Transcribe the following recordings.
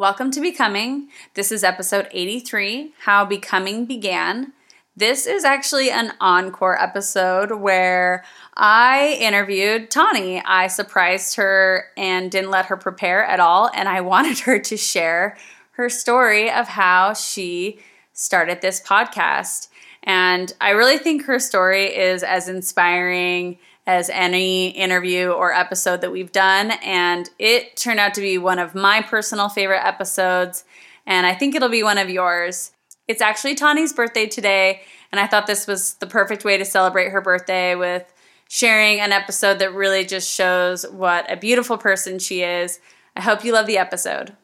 Welcome to Becoming. This is episode 83 How Becoming Began. This is actually an encore episode where I interviewed Tawny. I surprised her and didn't let her prepare at all, and I wanted her to share her story of how she started this podcast. And I really think her story is as inspiring as any interview or episode that we've done. And it turned out to be one of my personal favorite episodes. And I think it'll be one of yours. It's actually Tawny's birthday today. And I thought this was the perfect way to celebrate her birthday with sharing an episode that really just shows what a beautiful person she is. I hope you love the episode.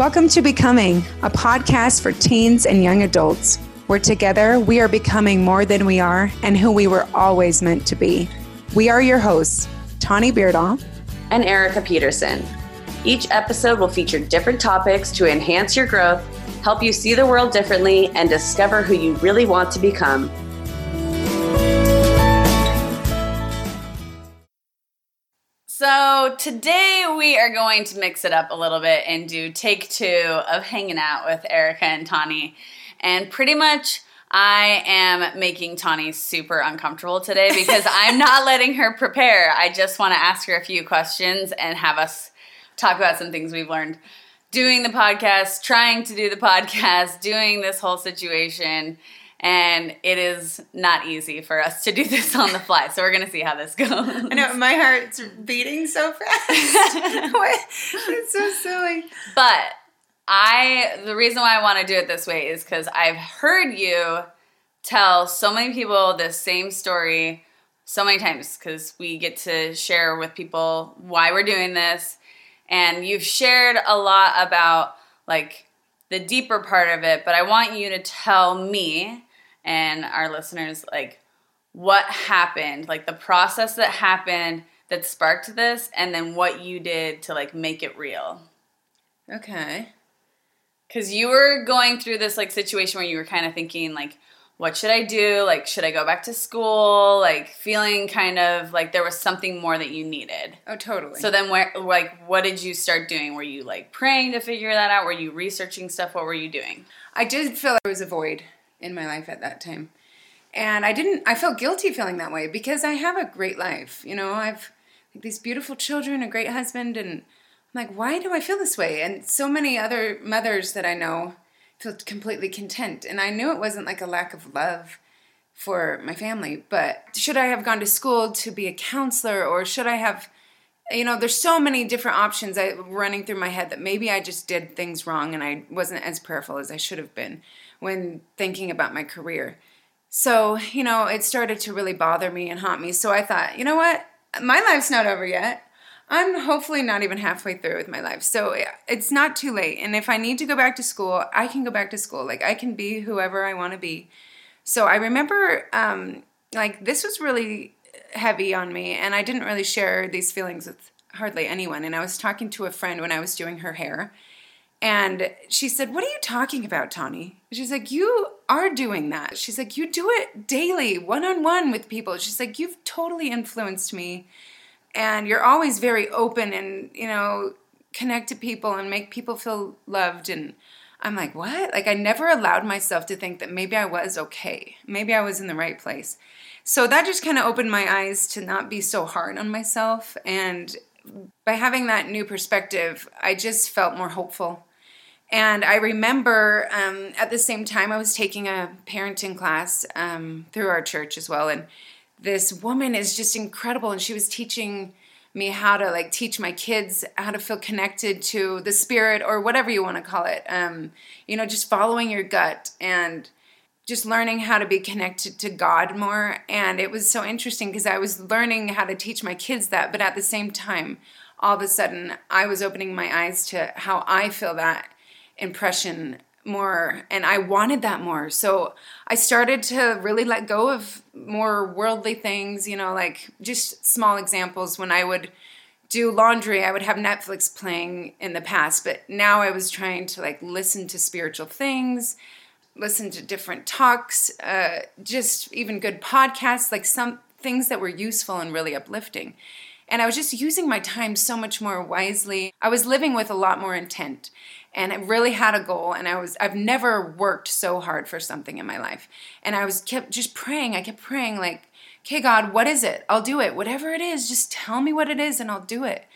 Welcome to Becoming, a podcast for teens and young adults, where together we are becoming more than we are and who we were always meant to be. We are your hosts, Tawny Beardahl and Erica Peterson. Each episode will feature different topics to enhance your growth, help you see the world differently, and discover who you really want to become. So today we are going to mix it up a little bit and do take two of hanging out with Erica and Tawny. And pretty much I am making Tawny super uncomfortable today because I'm not letting her prepare. I just want to ask her a few questions and have us talk about some things we've learned doing the podcast, trying to do the podcast, doing this whole situation and it is not easy for us to do this on the fly. So we're gonna see how this goes. I know my heart's beating so fast. it's so silly. But I, the reason why I want to do it this way is because I've heard you tell so many people the same story so many times because we get to share with people why we're doing this, and you've shared a lot about like the deeper part of it. But I want you to tell me and our listeners like what happened, like the process that happened that sparked this and then what you did to like make it real. Okay. Cuz you were going through this like situation where you were kind of thinking like what should I do? Like should I go back to school? Like feeling kind of like there was something more that you needed. Oh, totally. So then where like what did you start doing? Were you like praying to figure that out? Were you researching stuff? What were you doing? I did feel like there was a void in my life at that time. And I didn't, I felt guilty feeling that way because I have a great life. You know, I've like, these beautiful children, a great husband, and I'm like, why do I feel this way? And so many other mothers that I know feel completely content. And I knew it wasn't like a lack of love for my family, but should I have gone to school to be a counselor or should I have you know there's so many different options I, running through my head that maybe i just did things wrong and i wasn't as prayerful as i should have been when thinking about my career. So, you know, it started to really bother me and haunt me. So I thought, you know what? My life's not over yet. I'm hopefully not even halfway through with my life. So it's not too late. And if I need to go back to school, I can go back to school. Like I can be whoever I want to be. So I remember, um, like, this was really heavy on me. And I didn't really share these feelings with hardly anyone. And I was talking to a friend when I was doing her hair. And she said, What are you talking about, Tawny? She's like, You are doing that. She's like, You do it daily, one on one with people. She's like, You've totally influenced me. And you're always very open and, you know, connect to people and make people feel loved. And I'm like, What? Like, I never allowed myself to think that maybe I was okay. Maybe I was in the right place. So that just kind of opened my eyes to not be so hard on myself. And by having that new perspective, I just felt more hopeful and I remember um, at the same time I was taking a parenting class um, through our church as well, and this woman is just incredible, and she was teaching me how to like teach my kids how to feel connected to the spirit or whatever you want to call it. Um, you know, just following your gut and just learning how to be connected to God more. And it was so interesting because I was learning how to teach my kids that, but at the same time, all of a sudden, I was opening my eyes to how I feel that impression more and I wanted that more. So I started to really let go of more worldly things, you know, like just small examples when I would do laundry, I would have Netflix playing in the past, but now I was trying to like listen to spiritual things, listen to different talks, uh, just even good podcasts, like some things that were useful and really uplifting. And I was just using my time so much more wisely. I was living with a lot more intent and I really had a goal and I was I've never worked so hard for something in my life. And I was kept just praying. I kept praying like, "Okay, God, what is it? I'll do it. Whatever it is, just tell me what it is and I'll do it."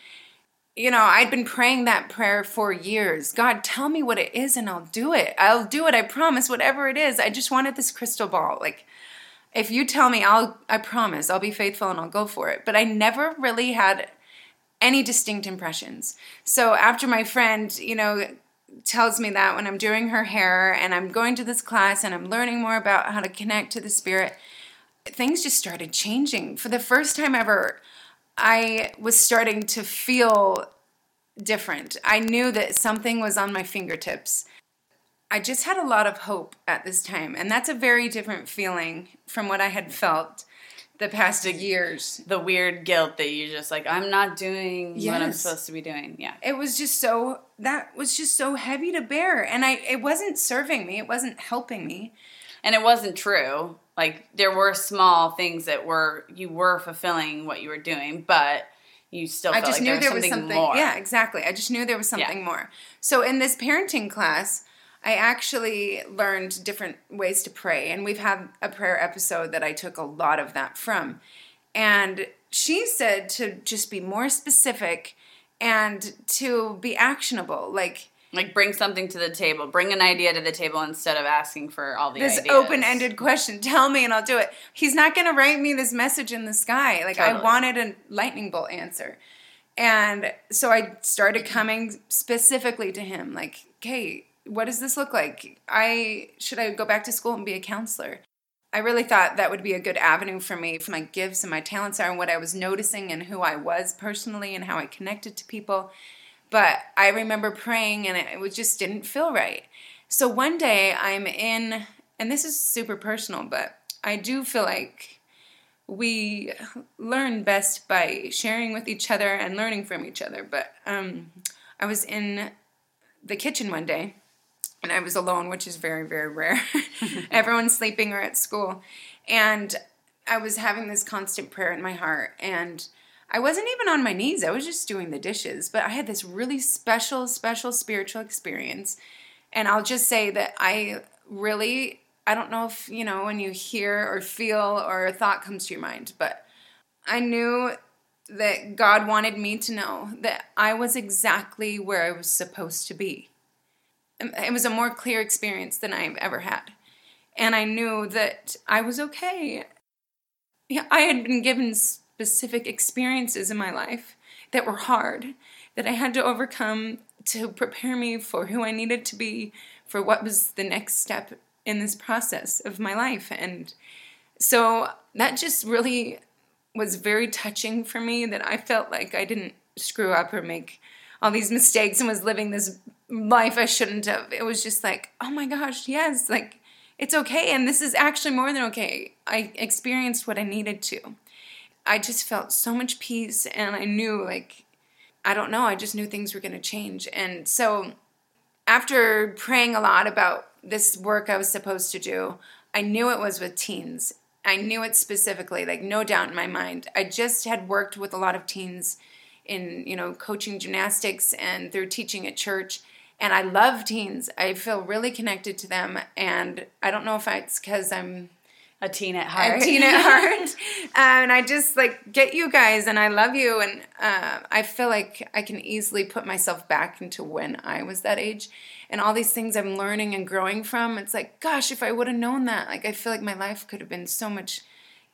You know, I'd been praying that prayer for years. God, tell me what it is and I'll do it. I'll do it. I promise whatever it is. I just wanted this crystal ball. Like if you tell me, I'll I promise I'll be faithful and I'll go for it. But I never really had any distinct impressions. So after my friend, you know, tells me that when I'm doing her hair and I'm going to this class and I'm learning more about how to connect to the spirit, things just started changing. For the first time ever, I was starting to feel different. I knew that something was on my fingertips. I just had a lot of hope at this time, and that's a very different feeling from what I had felt the past years. The weird guilt that you're just like, I'm not doing what I'm supposed to be doing. Yeah. It was just so that was just so heavy to bear, and I it wasn't serving me. It wasn't helping me. And it wasn't true. Like there were small things that were you were fulfilling what you were doing, but you still I felt just like knew there there was was something, something. more. Yeah, exactly. I just knew there was something Yeah. more. So in this parenting class, I actually learned different ways to pray, and we've had a prayer episode that I took a lot of that from. And she said to just be more specific and to be actionable, like Like bring something to the table. Bring an idea to the table instead of asking for all the this ideas. open-ended question. Tell me, and I'll do it. He's not going to write me this message in the sky. Like I wanted a lightning bolt answer, and so I started coming specifically to him. Like, okay, what does this look like? I should I go back to school and be a counselor? I really thought that would be a good avenue for me, for my gifts and my talents are, and what I was noticing and who I was personally and how I connected to people. But I remember praying and it, it just didn't feel right. So one day I'm in, and this is super personal, but I do feel like we learn best by sharing with each other and learning from each other. But um, I was in the kitchen one day and I was alone, which is very, very rare. Everyone's sleeping or at school. And I was having this constant prayer in my heart. And I wasn't even on my knees, I was just doing the dishes. But I had this really special, special spiritual experience. And I'll just say that I really, I don't know if, you know, when you hear or feel or a thought comes to your mind, but I knew that God wanted me to know that I was exactly where I was supposed to be Um, it was a more clear experience than I've ever had. And I knew that I was okay. Yeah, I had been given specific experiences in my life that were hard, that I had to overcome to prepare me for who I needed to be, for what was the next step in this process of my life. And so that just really was very touching for me that I felt like I didn't screw up or make all these mistakes and was living this life I shouldn't have. It was just like, oh my gosh, yes, like it's okay. And this is actually more than okay. I experienced what I needed to. I just felt so much peace and I knew, like, I don't know, I just knew things were going to change. And so after praying a lot about this work I was supposed to do, I knew it was with teens. I knew it specifically, like no doubt in my mind. I just had worked with a lot of teens in, you know, coaching gymnastics and through teaching at church. And I love teens. I feel really connected to them. And I don't know if it's because I'm A teen at heart. a teen at heart. and I just like get you guys and I love you. And uh, I feel like I can easily put myself back into when I was that age. And all these things I'm learning and growing from, it's like, gosh, if I would have known that, like I feel like my life could have been so much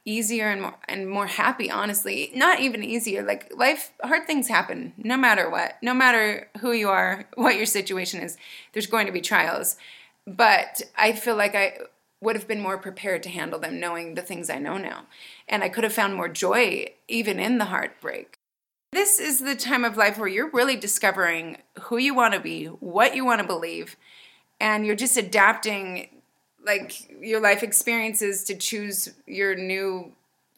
easier and more and more happy honestly. Not even easier. Like life hard things happen no matter what. No matter who you are what your situation is there's going to be trials. But i feel like i would have been more prepared to handle them knowing the things i know now. And i could have found more joy even in the heartbreak. This is the time of life where you're really discovering who you want to be what you want to believe and you're just adapting like your life experiences to choose your new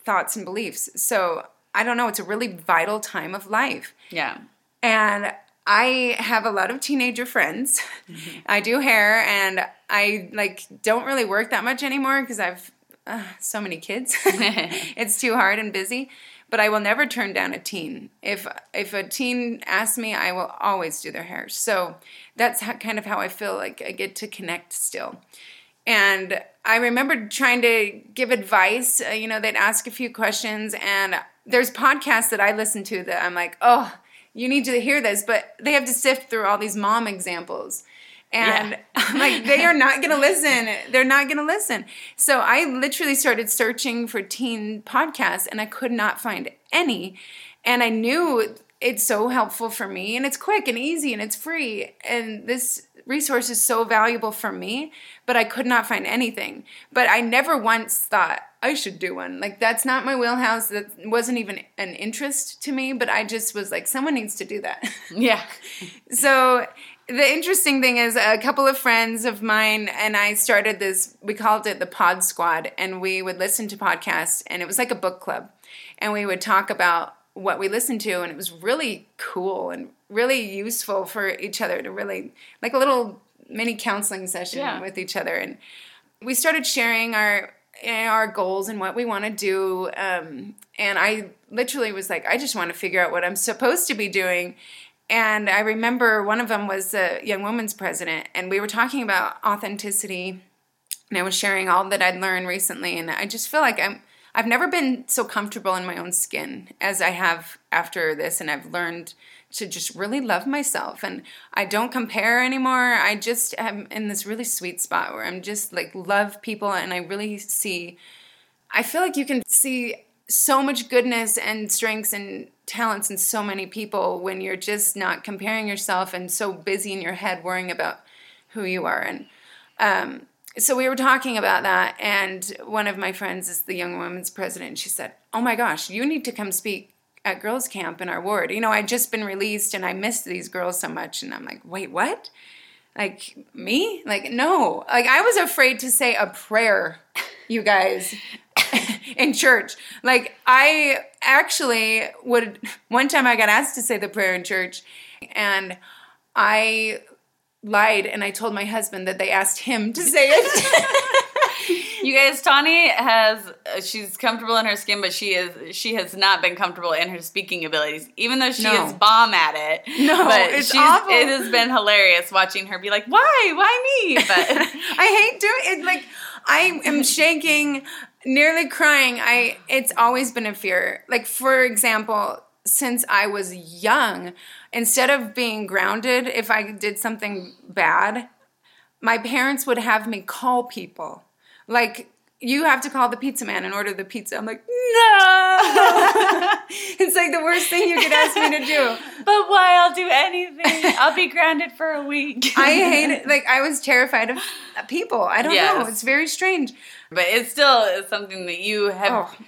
thoughts and beliefs. So I don't know, it's a really vital time of life. Yeah. And I have a lot of teenager friends. I do hair and I like don't really work that much anymore because I've uh, so many kids. it's too hard and busy. But I will never turn down a teen. If if a teen asks me, I will always do their hair. So that's how, kind of how I feel like I get to connect still. And I remember trying to give advice. Uh, you know, they'd ask a few questions, and there's podcasts that I listen to that I'm like, oh, you need to hear this, but they have to sift through all these mom examples. And yeah. Like, they are not going to listen. They're not going to listen. So I literally started searching for teen podcasts and I could not find any. And I knew it's so helpful for me and it's quick and easy and it's free. And this resource is so valuable for me, but I could not find anything. But I never once thought I should do one. Like that's not my wheelhouse. That wasn't even an interest to me, but I just was like someone needs to do that. Yeah. so the interesting thing is a couple of friends of mine and I started this we called it the Pod Squad and we would listen to podcasts and it was like a book club and we would talk about what we listened to and it was really cool and really useful for each other to really like a little mini counseling session yeah. with each other and we started sharing our our goals and what we want to do um, and i literally was like i just want to figure out what i'm supposed to be doing and i remember one of them was the young women's president and we were talking about authenticity and i was sharing all that i'd learned recently and i just feel like i'm I've never been so comfortable in my own skin as I have after this, and I've learned to just really love myself. And I don't compare anymore. I just am in this really sweet spot where I'm just like love people, and I really see. I feel like you can see so much goodness and strengths and talents in so many people when you're just not comparing yourself and so busy in your head worrying about who you are. And um, so we were talking about that, and one of my friends is the young women's president. She said, "Oh my gosh, you need to come speak at girls' camp in our ward." You know, I'd just been released, and I missed these girls so much, and I'm like, "Wait, what?" Like me? Like no. Like I was afraid to say a prayer, you guys, in church. Like I actually would. One time I got asked to say the prayer in church, and I lied and I told my husband that they asked him to say it. you guys, Tawny has uh, she's comfortable in her skin, but she is she has not been comfortable in her speaking abilities, even though she no. is bomb at it. No, but it's awful. It has been hilarious watching her be like, "Why? Why me?" But I hate doing it. Like I am shaking, nearly crying. I it's always been a fear. Like for example, since I was young, instead of being grounded, if I did something bad, my parents would have me call people. Like, you have to call the pizza man and order the pizza. I'm like, no. it's like the worst thing you could ask me to do. But why? I'll do anything. I'll be grounded for a week. I hate it. Like, I was terrified of people. I don't yes. know. It's very strange. But it's still something that you have oh.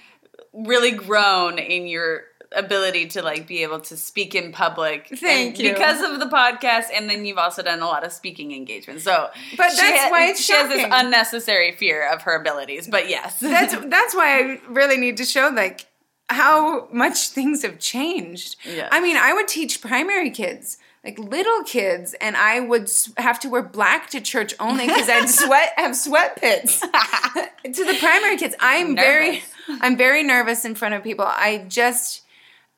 really grown in your ability to like be able to speak in public. Thank you. Because of the podcast, and then you've also done a lot of speaking engagements. So, but that's ha- why it's she shocking. has this unnecessary fear of her abilities. But yes, that's that's why I really need to show like how much things have changed. Yes. I mean, I would teach primary kids like little kids, and I would have to wear black to church only because I'd sweat have sweat pits. to the primary kids, I'm nervous. very I'm very nervous in front of people. I just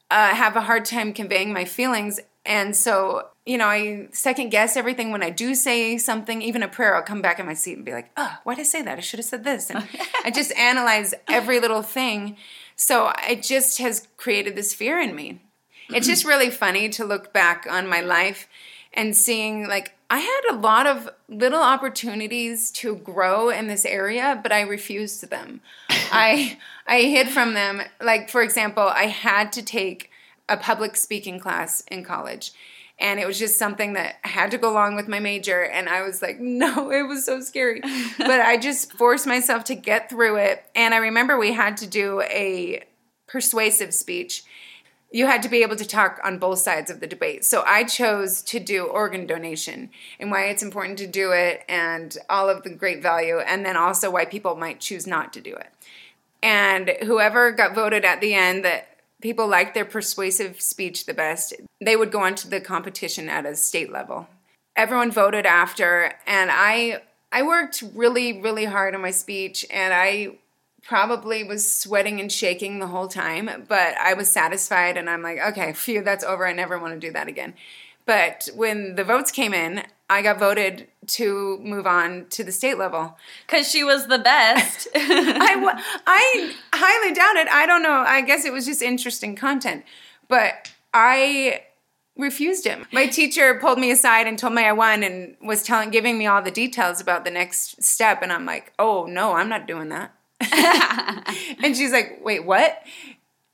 uh, have a hard time conveying my feelings. And so, you know, I second guess everything when I do say something, even a prayer, I'll come back in my seat and be like, oh, why did I say that? I should have said this. And I just analyze every little thing. So it just has created this fear in me. It's just really funny to look back on my life and seeing like I had a lot of little opportunities to grow in this area, but I refused them. I I hid from them. Like for example, I had to take a public speaking class in college. And it was just something that had to go along with my major. And I was like, no, it was so scary. but I just forced myself to get through it. And I remember we had to do a persuasive speech you had to be able to talk on both sides of the debate. So I chose to do organ donation and why it's important to do it and all of the great value, and then also why people might choose not to do it. And whoever got voted at the end that people liked their persuasive speech the best, they would go on to the competition at a state level. Everyone voted after, and I I worked really really hard on my speech, and I probably was sweating and shaking the whole time, but I was satisfied and I'm like, okay, phew, that's over. I never want to do that again. But when the votes came in, I got voted to move on to the state level. Because she was the best. I, I highly doubt it. I don't know. I guess it was just interesting content. But I refused him. My teacher pulled me aside and told me I won and was telling giving me all the details about the next step and I'm like, "Oh, no, I'm not doing that." and she's like, "Wait, what?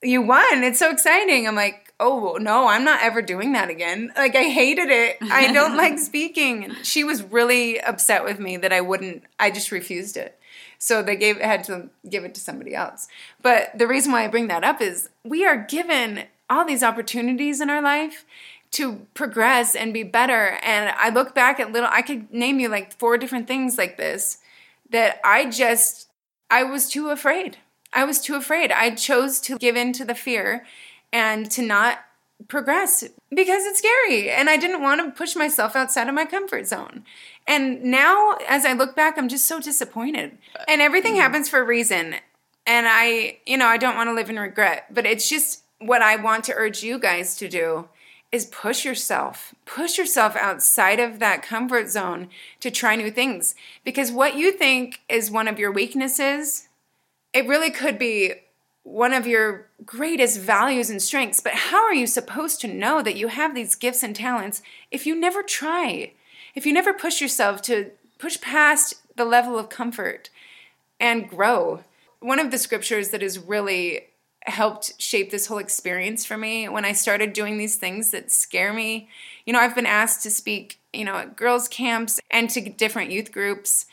You won. It's so exciting." I'm like, "Oh, no, I'm not ever doing that again." Like I hated it. I don't like speaking. And she was really upset with me that I wouldn't I just refused it. So they gave had to give it to somebody else. But the reason why I bring that up is we are given all these opportunities in our life to progress and be better. And I look back at little I could name you like four different things like this that I just I was too afraid. I was too afraid. I chose to give in to the fear and to not progress because it's scary and I didn't want to push myself outside of my comfort zone. And now as I look back I'm just so disappointed. And everything mm-hmm. happens for a reason. And I, you know, I don't want to live in regret, but it's just what I want to urge you guys to do is push yourself. Push yourself outside of that comfort zone to try new things because what you think is one of your weaknesses, it really could be one of your greatest values and strengths. But how are you supposed to know that you have these gifts and talents if you never try? If you never push yourself to push past the level of comfort and grow? One of the scriptures that has really helped shape this whole experience for me when I started doing these things that scare me. You know, I've been asked to speak, you know, at girls' camps and to different youth groups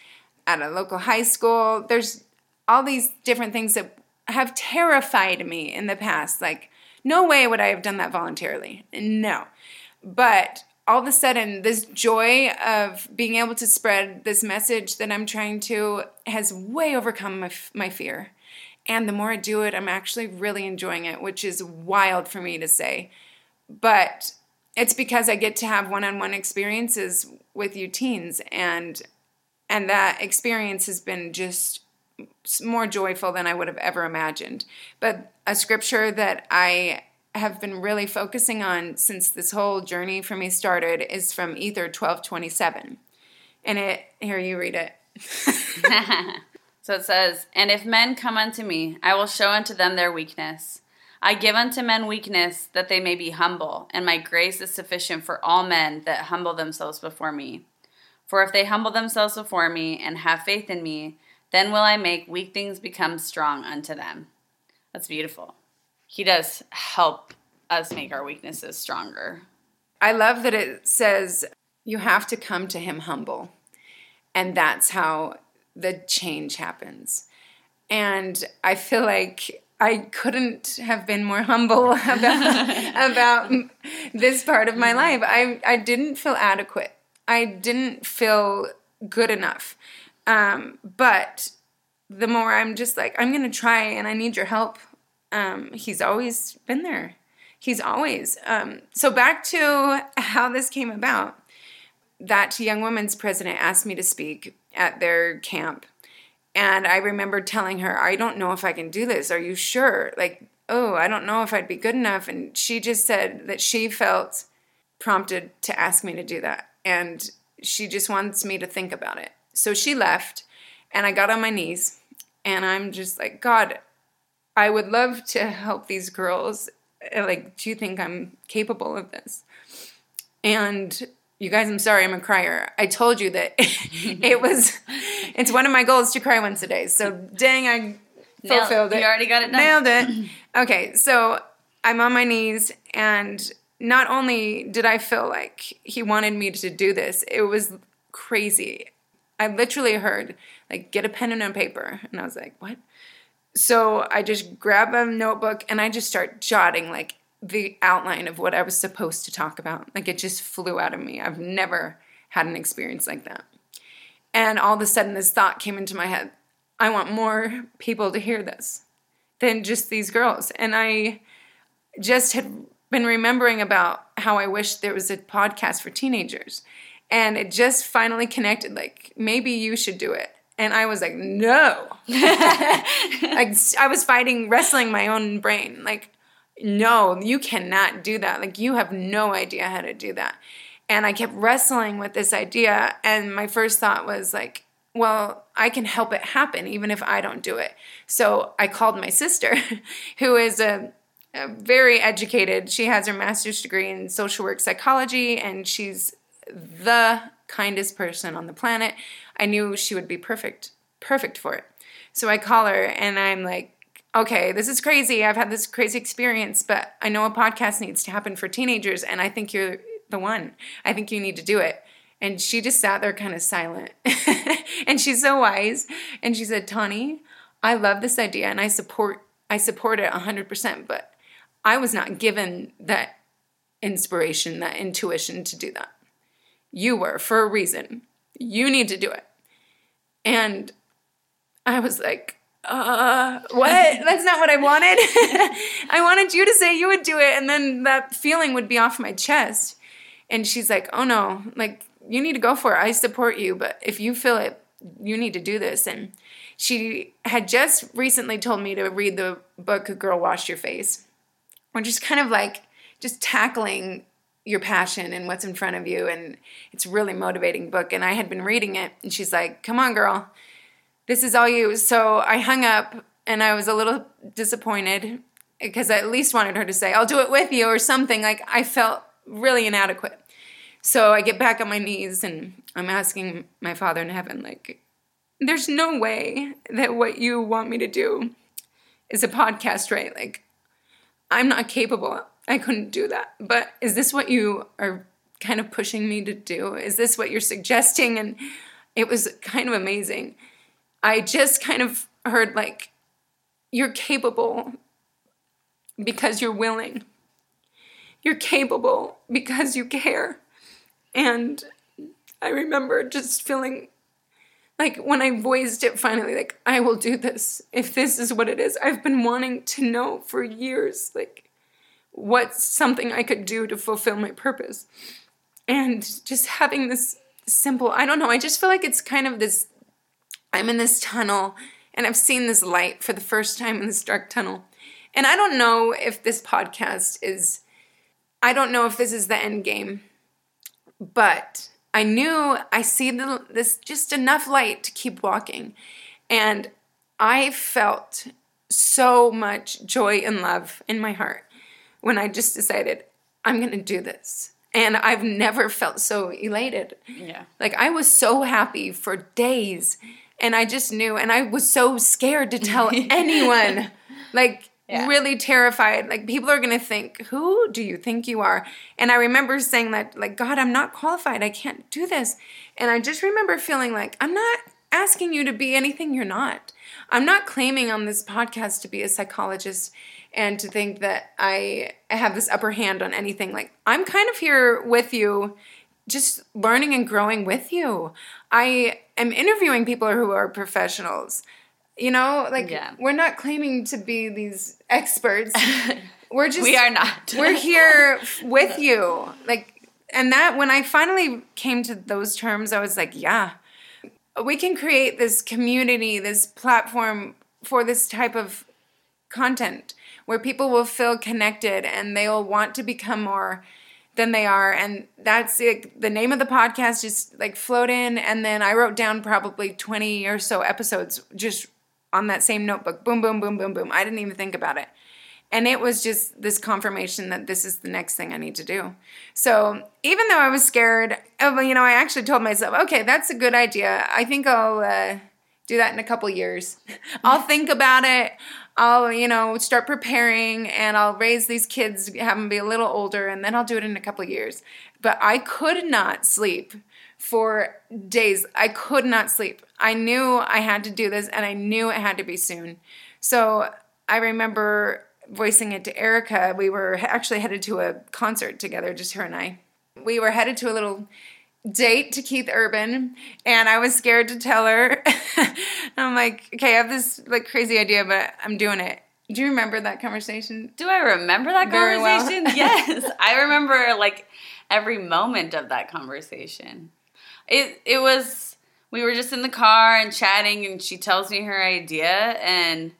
at a local high school. There's all these different things that have terrified me in the past. Like, no way would I have done that voluntarily. No. But all of a sudden, this joy of being able to spread this message that I'm trying to has way overcome my, my fear. And the more I do it, I'm actually really enjoying it, which is wild for me to say. But it's because I get to have one-on-one experiences with you teens and and that experience has been just more joyful than I would have ever imagined. But a scripture that I have been really focusing on since this whole journey for me started is from Ether 12:27. And it here you read it. So it says, And if men come unto me, I will show unto them their weakness. I give unto men weakness that they may be humble, and my grace is sufficient for all men that humble themselves before me. For if they humble themselves before me and have faith in me, then will I make weak things become strong unto them. That's beautiful. He does help us make our weaknesses stronger. I love that it says you have to come to him humble. And that's how the change happens. And I feel like I couldn't have been more humble about, about this part of my life. I, I didn't feel adequate. I didn't feel good enough. Um, but the more I'm just like, I'm going to try and I need your help. Um, he's always been there. He's always. Um, so back to how this came about. That young woman's president asked me to speak at their camp. And I remember telling her, I don't know if I can do this. Are you sure? Like, oh, I don't know if I'd be good enough. And she just said that she felt prompted to ask me to do that. And she just wants me to think about it. So she left, and I got on my knees, and I'm just like, God, I would love to help these girls. Uh, like, do you think I'm capable of this? And you guys, I'm sorry, I'm a crier. I told you that it was, it's one of my goals to cry once a day. So dang, I fulfilled Nailed- it. you already got it done. Nailed it. Okay, so I'm on my knees, and not only did I feel like he wanted me to do this, it was crazy. I literally heard, like, get a pen and a paper. And I was like, what? So I just grab a notebook and I just start jotting, like, the outline of what I was supposed to talk about. Like it just flew out of me. I've never had an experience like that. And all of a sudden, this thought came into my head I want more people to hear this than just these girls. And I just had been remembering about how I wish there was a podcast for teenagers. And it just finally connected like, maybe you should do it. And I was like, no. like, I was fighting, wrestling my own brain. Like, no, you cannot do that. Like, you have no idea how to do that. And I kept wrestling with this idea. And my first thought was like, well, I can help it happen even if I don't do it. So I called my sister, who is a, a, very educated. She has her master's degree in social work psychology, and she's the kindest person on the planet. I knew she would be perfect, perfect for it. So I call her, and I'm like, okay, this is crazy. I've had this crazy experience, but I know a podcast needs to happen for teenagers, and I think you're the one. I think you need to do it. And she just sat there kind of silent. and she's so wise. And she said, Tawny, I love this idea and I support I support it 100%, but I was not given that inspiration, that intuition to do that. You were for a reason. You need to do it. And I was like, uh, what? That's not what I wanted. I wanted you to say you would do it, and then that feeling would be off my chest. And she's like, oh no, like, you need to go for it. I support you, but if you feel it, you need to do this. And she had just recently told me to read the book Girl Wash Your Face, which is kind of like just tackling your passion and what's in front of you. And it's a really motivating book. And I had been reading it, and she's like, come on, girl, this is all you. So I hung up and I was a little disappointed because I at least wanted her to say, I'll do it with you or something. Like I felt really inadequate. So I get back on my knees and I'm asking my Father in heaven, like, there's no way that what you want me to do is a podcast, right? Like, I'm not capable. I couldn't do that. But is this what you are kind of pushing me to do? Is this what you're suggesting? And it was kind of amazing. I just kind of heard, like, you're capable because you're willing. You're capable because you care. And I remember just feeling like when I voiced it finally, like, I will do this if this is what it is. I've been wanting to know for years, like, what's something I could do to fulfill my purpose. And just having this simple, I don't know, I just feel like it's kind of this I'm in this tunnel and I've seen this light for the first time in this dark tunnel. And I don't know if this podcast is, I don't know if this is the end game but I knew I see the, this just enough light to keep walking. And I felt so much joy and love in my heart when I just decided, I'm going to do this. And I've never felt so elated. Yeah. Like I was so happy for days. And I just knew, and I was so scared to tell anyone. Like, yeah. really terrified. Like people are going to think, "Who do you think you are?" And I remember saying that like, "God, I'm not qualified. I can't do this." And I just remember feeling like, "I'm not asking you to be anything you're not. I'm not claiming on this podcast to be a psychologist and to think that I have this upper hand on anything. Like I'm kind of here with you just learning and growing with you. I am interviewing people who are professionals. You know, like yeah. we're not claiming to be these experts. We're just We are not. we're here with you. Like and that when I finally came to those terms, I was like, yeah. We can create this community, this platform for this type of content where people will feel connected and they'll want to become more than they are and that's it. the name of the podcast just like float in and then i wrote down probably 20 or so episodes just on that same notebook. Boom, boom, boom, boom, boom. I didn't even think about it. And it was just this confirmation that this is the next thing I need to do. So even though I was scared, you know, I actually told myself, okay, that's a good idea. I think I'll uh, do that in a couple years. I'll think about it. I'll, you know, start preparing and I'll raise these kids, have them be a little older, and then I'll do it in a couple years. But I could not sleep for days. I could not sleep. I knew I had to do this and I knew it had to be soon. So I remember voicing it to Erica. We were actually headed to a concert together, just her and I. We were headed to a little date to Keith Urban and I was scared to tell her. I'm like, okay, I have this like crazy idea, but I'm doing it. Do you remember that conversation? Do I remember that Very conversation? well. yes. I remember like every moment of that conversation. It it was we were just in the car and chatting, and she tells me her idea, and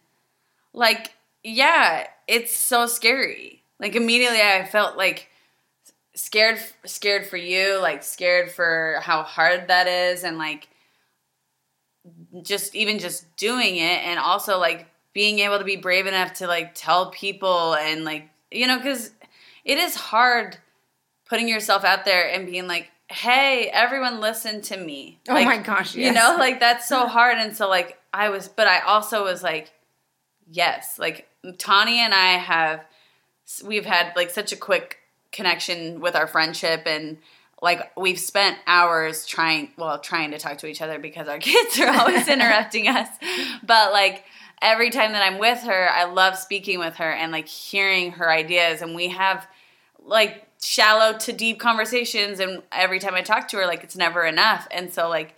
like, yeah, it's so scary. Like immediately, I felt like scared, scared for you, like scared for how hard that is, and like just even just doing it, and also like being able to be brave enough to like tell people and like you know because it is hard putting yourself out there and being like hey everyone listen to me. Oh Like, my gosh, you know like that's so hard and so like i was but i also was like yes. Like Tawny and i have we've had like such a quick connection with our friendship and like we've spent hours trying well trying to talk to each other because our kids are always interrupting us. But like every time that i'm with her i love speaking with her and like hearing her ideas and we have like shallow to deep conversations and every time i talk to her like it's never enough. And so like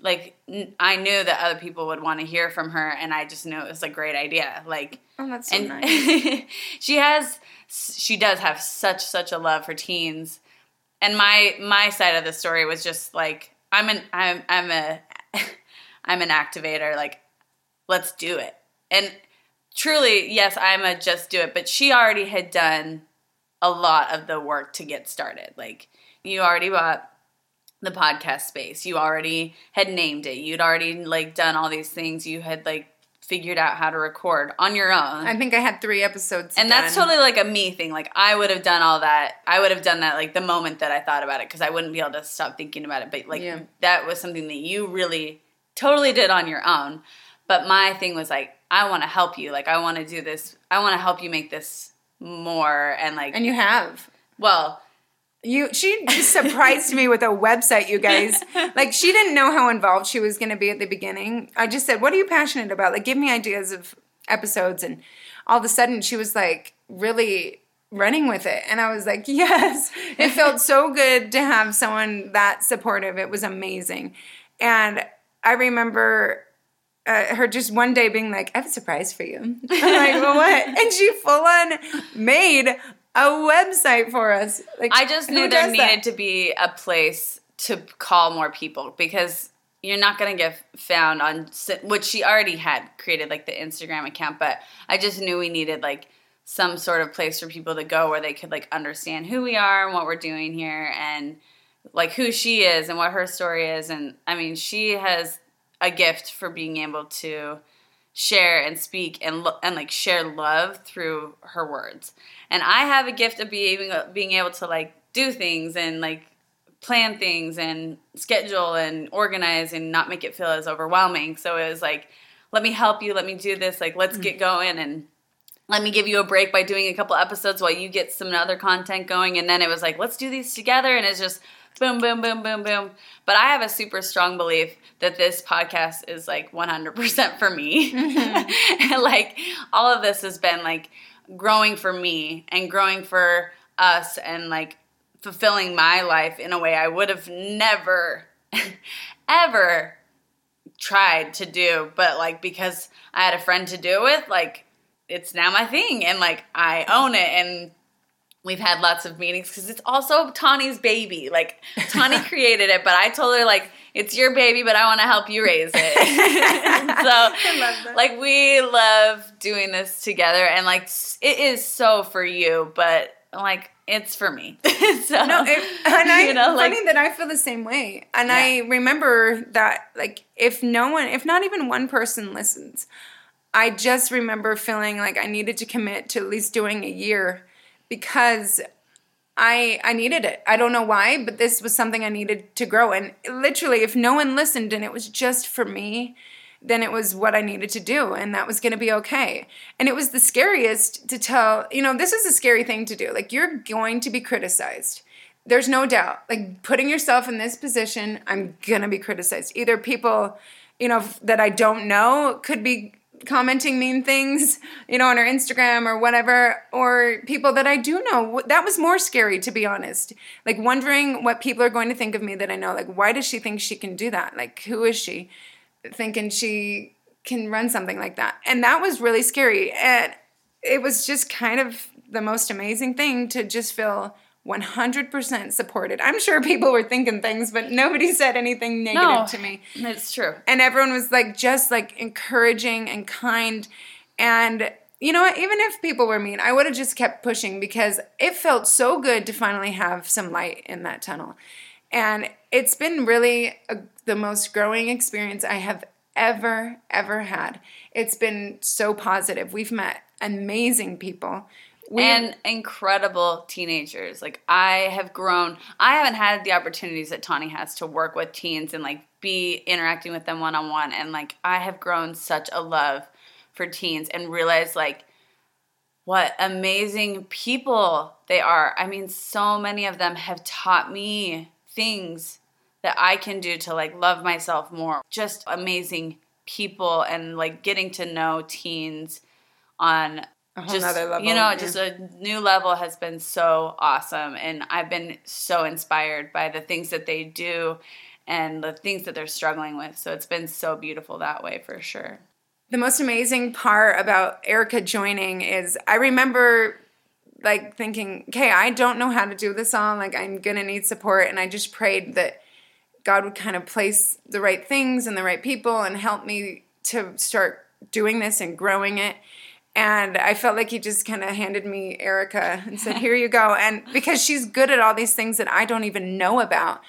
like I knew that other people would want to hear from her and i just knew it was a great idea. Like Oh, that's so and nice. she has she does have such such a love for teens. And my my side of the story was just like i'm an i'm i'm a i'm an activator like let's do it. And truly yes i'm a just do it. But she already had done a lot of the work to get started. Like you already bought the podcast space. You already had named it. You'd already like done all these things. You had like figured out how to record on your own I think I had three episodes. and that's totally like a me thing. Like I would have done all that. I would have done that like the moment that I thought about it because I wouldn't be able to stop thinking about it. But like Yeah. that was something that you really totally did on your own. But my thing was like I want to help you. Like I want to do this. I want to help you make this more and like and you have. well You she just surprised me with a website, you guys. Like she didn't know how involved she was going to be at the beginning. I just said, "What are you passionate about? Like give me ideas of episodes." And all of a sudden she was like really running with it. And I was like, "Yes." It felt so good to have someone that supportive. It was amazing. And I remember uh, her just one day being like, "I have a surprise for you." I'm like, well, "What?" And she full on made a website for us. Like I just knew there does that? needed to be a place to call more people because you're not going to get found on which she already had created like the Instagram account, but I just knew we needed like some sort of place for people to go where they could like understand who we are and what we're doing here and like who she is and what her story is and I mean she has a gift for being able to share and speak and lo- and like share love through her words. And I have a gift of being being able to like do things and like plan things and schedule and organize and not make it feel as overwhelming. So it was like, let me help you, let me do this, like let's mm. get going and let me give you a break by doing a couple episodes while you get some other content going. And then it was like, let's do these together. And it's just boom, boom, boom, boom, boom. But I have a super strong belief that this podcast is like 100% for me. Mm-hmm. and like all of this has been like growing for me and growing for us and like fulfilling my life in a way I would have never, ever tried to do. But like because I had a friend to do it with, like it's now my thing and like I own it and we've had lots of meetings because it's also Tawny's baby. Like Tawny created it, but I told her like it's your baby, but I want to help you raise it. so like we love doing this together, and like it is so for you, but like it's for me. so No, it, and I you know, like funny that I feel the same way. And Yeah. I remember that like if no one, if not even one person listens, I just remember feeling like I needed to commit to at least doing a year because I I needed it. I don't know why, but this was something I needed to grow. And literally, if no one listened and it was just for me, then it was what I needed to do, and that was going to be okay. And it was the scariest to tell. You know, this is a scary thing to do. Like you're going to be criticized. There's no doubt. Like putting yourself in this position, I'm gonna be criticized. Either people, you know, that I don't know could be commenting mean things, you know, on her Instagram or whatever, or people that I do know. That was more scary, to be honest. Like wondering what people are going to think of me that I know. Like, why does she think she can do that? Like, who is she? Thinking she can run something like that. And that was really scary. And it was just kind of the most amazing thing to just feel 100% supported. I'm sure people were thinking things, but nobody said anything negative No. to me. It's true. And everyone was like just like encouraging and kind. And you know what? Even if people were mean, I would have just kept pushing because it felt so good to finally have some light in that tunnel. And it's been really a, the most growing experience I have ever, ever had. It's been so positive. We've met amazing people. We, and incredible teenagers. Like I have grown. I haven't had the opportunities that Tawny has to work with teens and like be interacting with them one on one. And like I have grown such a love for teens and realized like what amazing people they are. I mean, so many of them have taught me things that I can do to like love myself more. Just amazing people and like getting to know teens on a whole just nother level. you know yeah. just a new level has been so awesome and i've been so inspired by the things that they do and the things that they're struggling with so it's been so beautiful that way for sure the most amazing part about Erica joining is I remember like thinking, okay, I don't know how to do this all. Like I'm gonna need support, and I just prayed that God would kind of place the right things and the right people and help me to start doing this and growing it. And I felt like he just kind of handed me Erica and said, "Here you go." And because she's good at all these things that I don't even know about.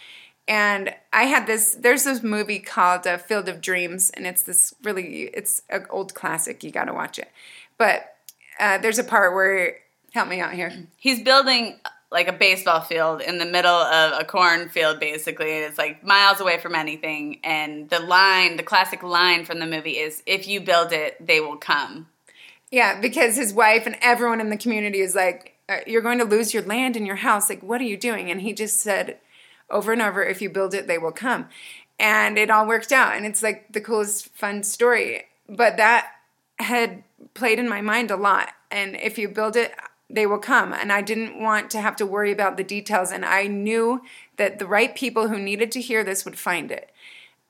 And I had this. There's this movie called uh, Field of Dreams, and it's this really. It's an old classic. You got to watch it. But uh, there's a part where help me out here. he's building like a baseball field in the middle of a cornfield basically and it's like miles away from anything and the line the classic line from the movie is if you build it they will come Yeah, because his wife and everyone in the community is like, "Uh, "You're going to lose your land and your house. Like, what are you doing?" And he just said, over and over, "If you build it, they will come." And it all worked out, and it's like the coolest, fun story. But that had played in my mind a lot. And if you build it, they will come. And I didn't want to have to worry about the details. And I knew that the right people who needed to hear this would find it.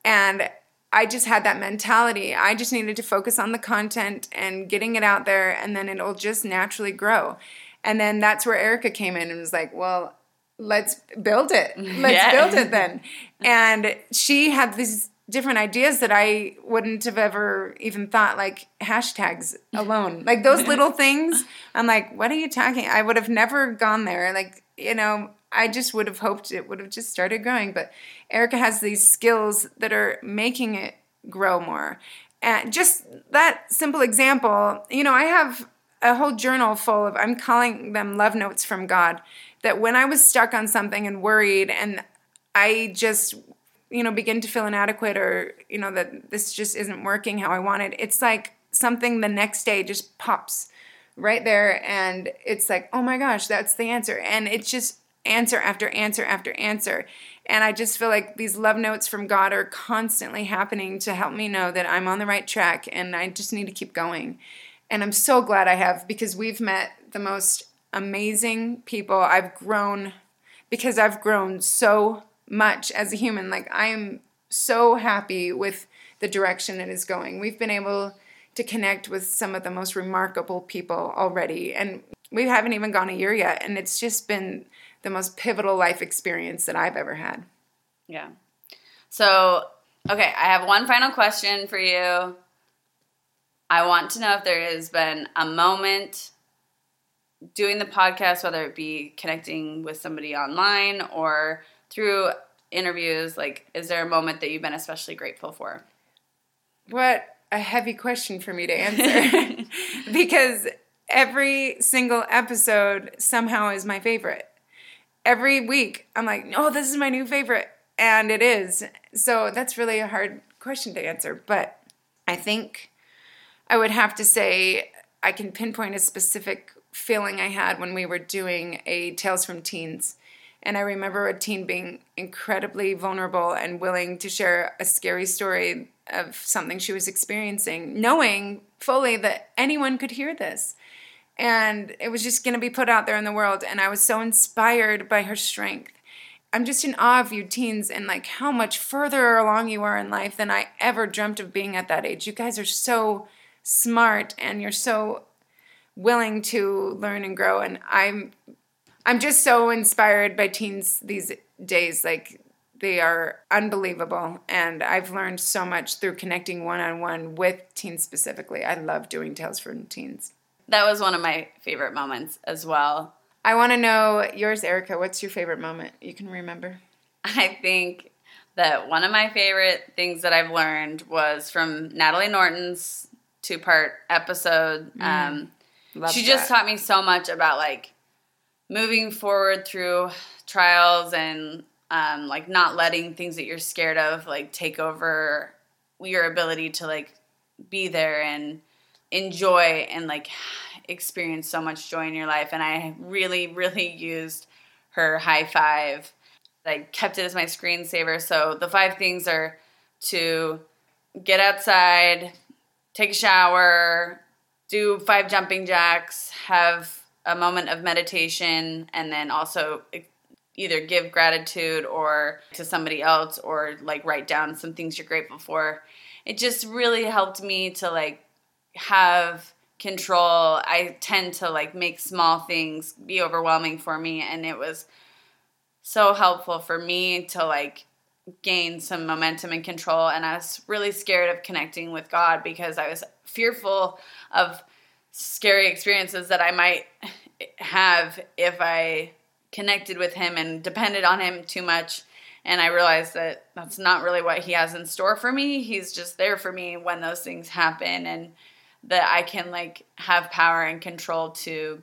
And I just had that mentality. I just needed to focus on the content and getting it out there, and then it'll just naturally grow. And then that's where Erica came in and was like, well, let's build it. Let's Yeah. build it then. And she had these different ideas that I wouldn't have ever even thought, like hashtags alone. like those little things. I'm like, what are you talking? I would have never gone there. Like, you know, I just would have hoped it would have just started growing. But Erica has these skills that are making it grow more. And just that simple example, you know, I have a whole journal full of, I'm calling them love notes from God, that when I was stuck on something and worried and I just, you know, begin to feel inadequate or, you know, that this just isn't working how I wanted, it's like something the next day just pops right there and it's like, oh my gosh, that's the answer. And it's just answer after answer after answer. And I just feel like these love notes from God are constantly happening to help me know that I'm on the right track and I just need to keep going. And I'm so glad I have because we've met the most amazing people. I've grown because I've grown so much as a human. Like I am so happy with the direction it is going. We've been able to connect with some of the most remarkable people already and we haven't even gone a year yet and it's just been the most pivotal life experience that I've ever had. Yeah. So, okay, I have one final question for you. I want to know if there has been a moment doing the podcast, whether it be connecting with somebody online or through interviews, like, is there a moment that you've been especially grateful for? What a heavy question for me to answer because every single episode somehow is my favorite. Every week I'm like, "Oh, this is my new favorite." And it is. So that's really a hard question to answer, but I think I would have to say I can pinpoint a specific feeling I had when we were doing a Tales from Teens. And I remember a teen being incredibly vulnerable and willing to share a scary story of something she was experiencing, knowing fully that anyone could hear this. And it was just going to be put out there in the world. And I was so inspired by her strength. I'm just in awe of you teens and like how much further along you are in life than I ever dreamt of being at that age. You guys are so smart and you're so willing to learn and grow. And I'm I'm just so inspired by teens these days. Like they are unbelievable. And I've learned so much through connecting one on one with teens specifically. I love doing Tales from Teens. That was one of my favorite moments as well. I want to know yours, Erica. What's your favorite moment you can remember? I think that one of my favorite things that I've learned was from Natalie Norton's two part episode. Mm. Um, she that. just taught me so much about like moving forward through trials and um, like not letting things that you're scared of like take over your ability to like be there and enjoy and like experience so much joy in your life. And I really, really used her high five. I kept it as my screensaver. So the five things are to get outside, take a shower, do five jumping jacks, have a moment of meditation, and then also either give gratitude or to somebody else or like write down some things you're grateful for. It just really helped me to like have control. I tend to like make small things be overwhelming for me and it was so helpful for me to like gain some momentum and control and I was really scared of connecting with God because I was fearful of scary experiences that I might have if I connected with him and depended on him too much and I realized that that's not really what he has in store for me. He's just there for me when those things happen and that I can like have power and control to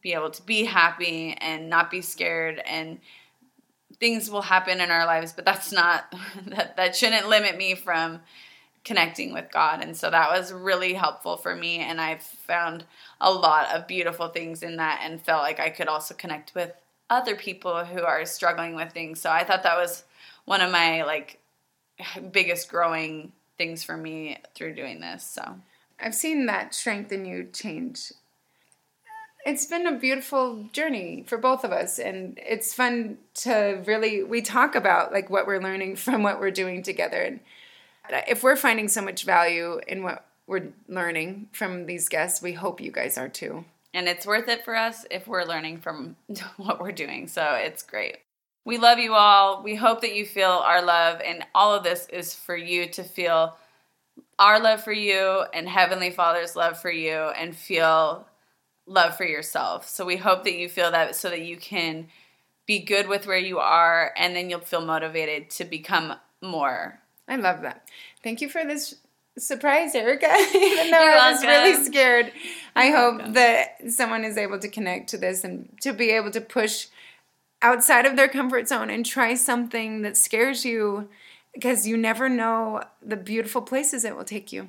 be able to be happy and not be scared and things will happen in our lives but that's not that that shouldn't limit me from connecting with God. And so that was really helpful for me and I've found a lot of beautiful things in that and felt like I could also connect with other people who are struggling with things. So I thought that was one of my like biggest growing things for me through doing this so I've seen that strength in you change. It's been a beautiful journey for both of us, and it's fun to really we talk about like what we're learning from what we're doing together. And if we're finding so much value in what we're learning from these guests, we hope you guys are too. And it's worth it for us if we're learning from what we're doing. So it's great. We love you all. We hope that you feel our love, and all of this is for you to feel our love for you and Heavenly Father's love for you and feel love for yourself. So we hope that you feel that so that you can be good with where you are and then you'll feel motivated to become more. I love that. Thank you for this surprise, Erica. Even though You're I was welcome. really scared, I You're hope welcome. that someone is able to connect to this and to be able to push outside of their comfort zone and try something that scares you because you never know the beautiful places it will take you.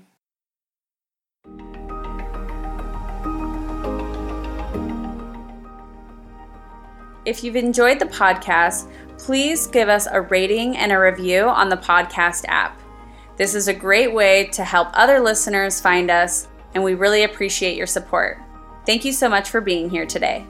If you've enjoyed the podcast, please give us a rating and a review on the podcast app. This is a great way to help other listeners find us, and we really appreciate your support. Thank you so much for being here today.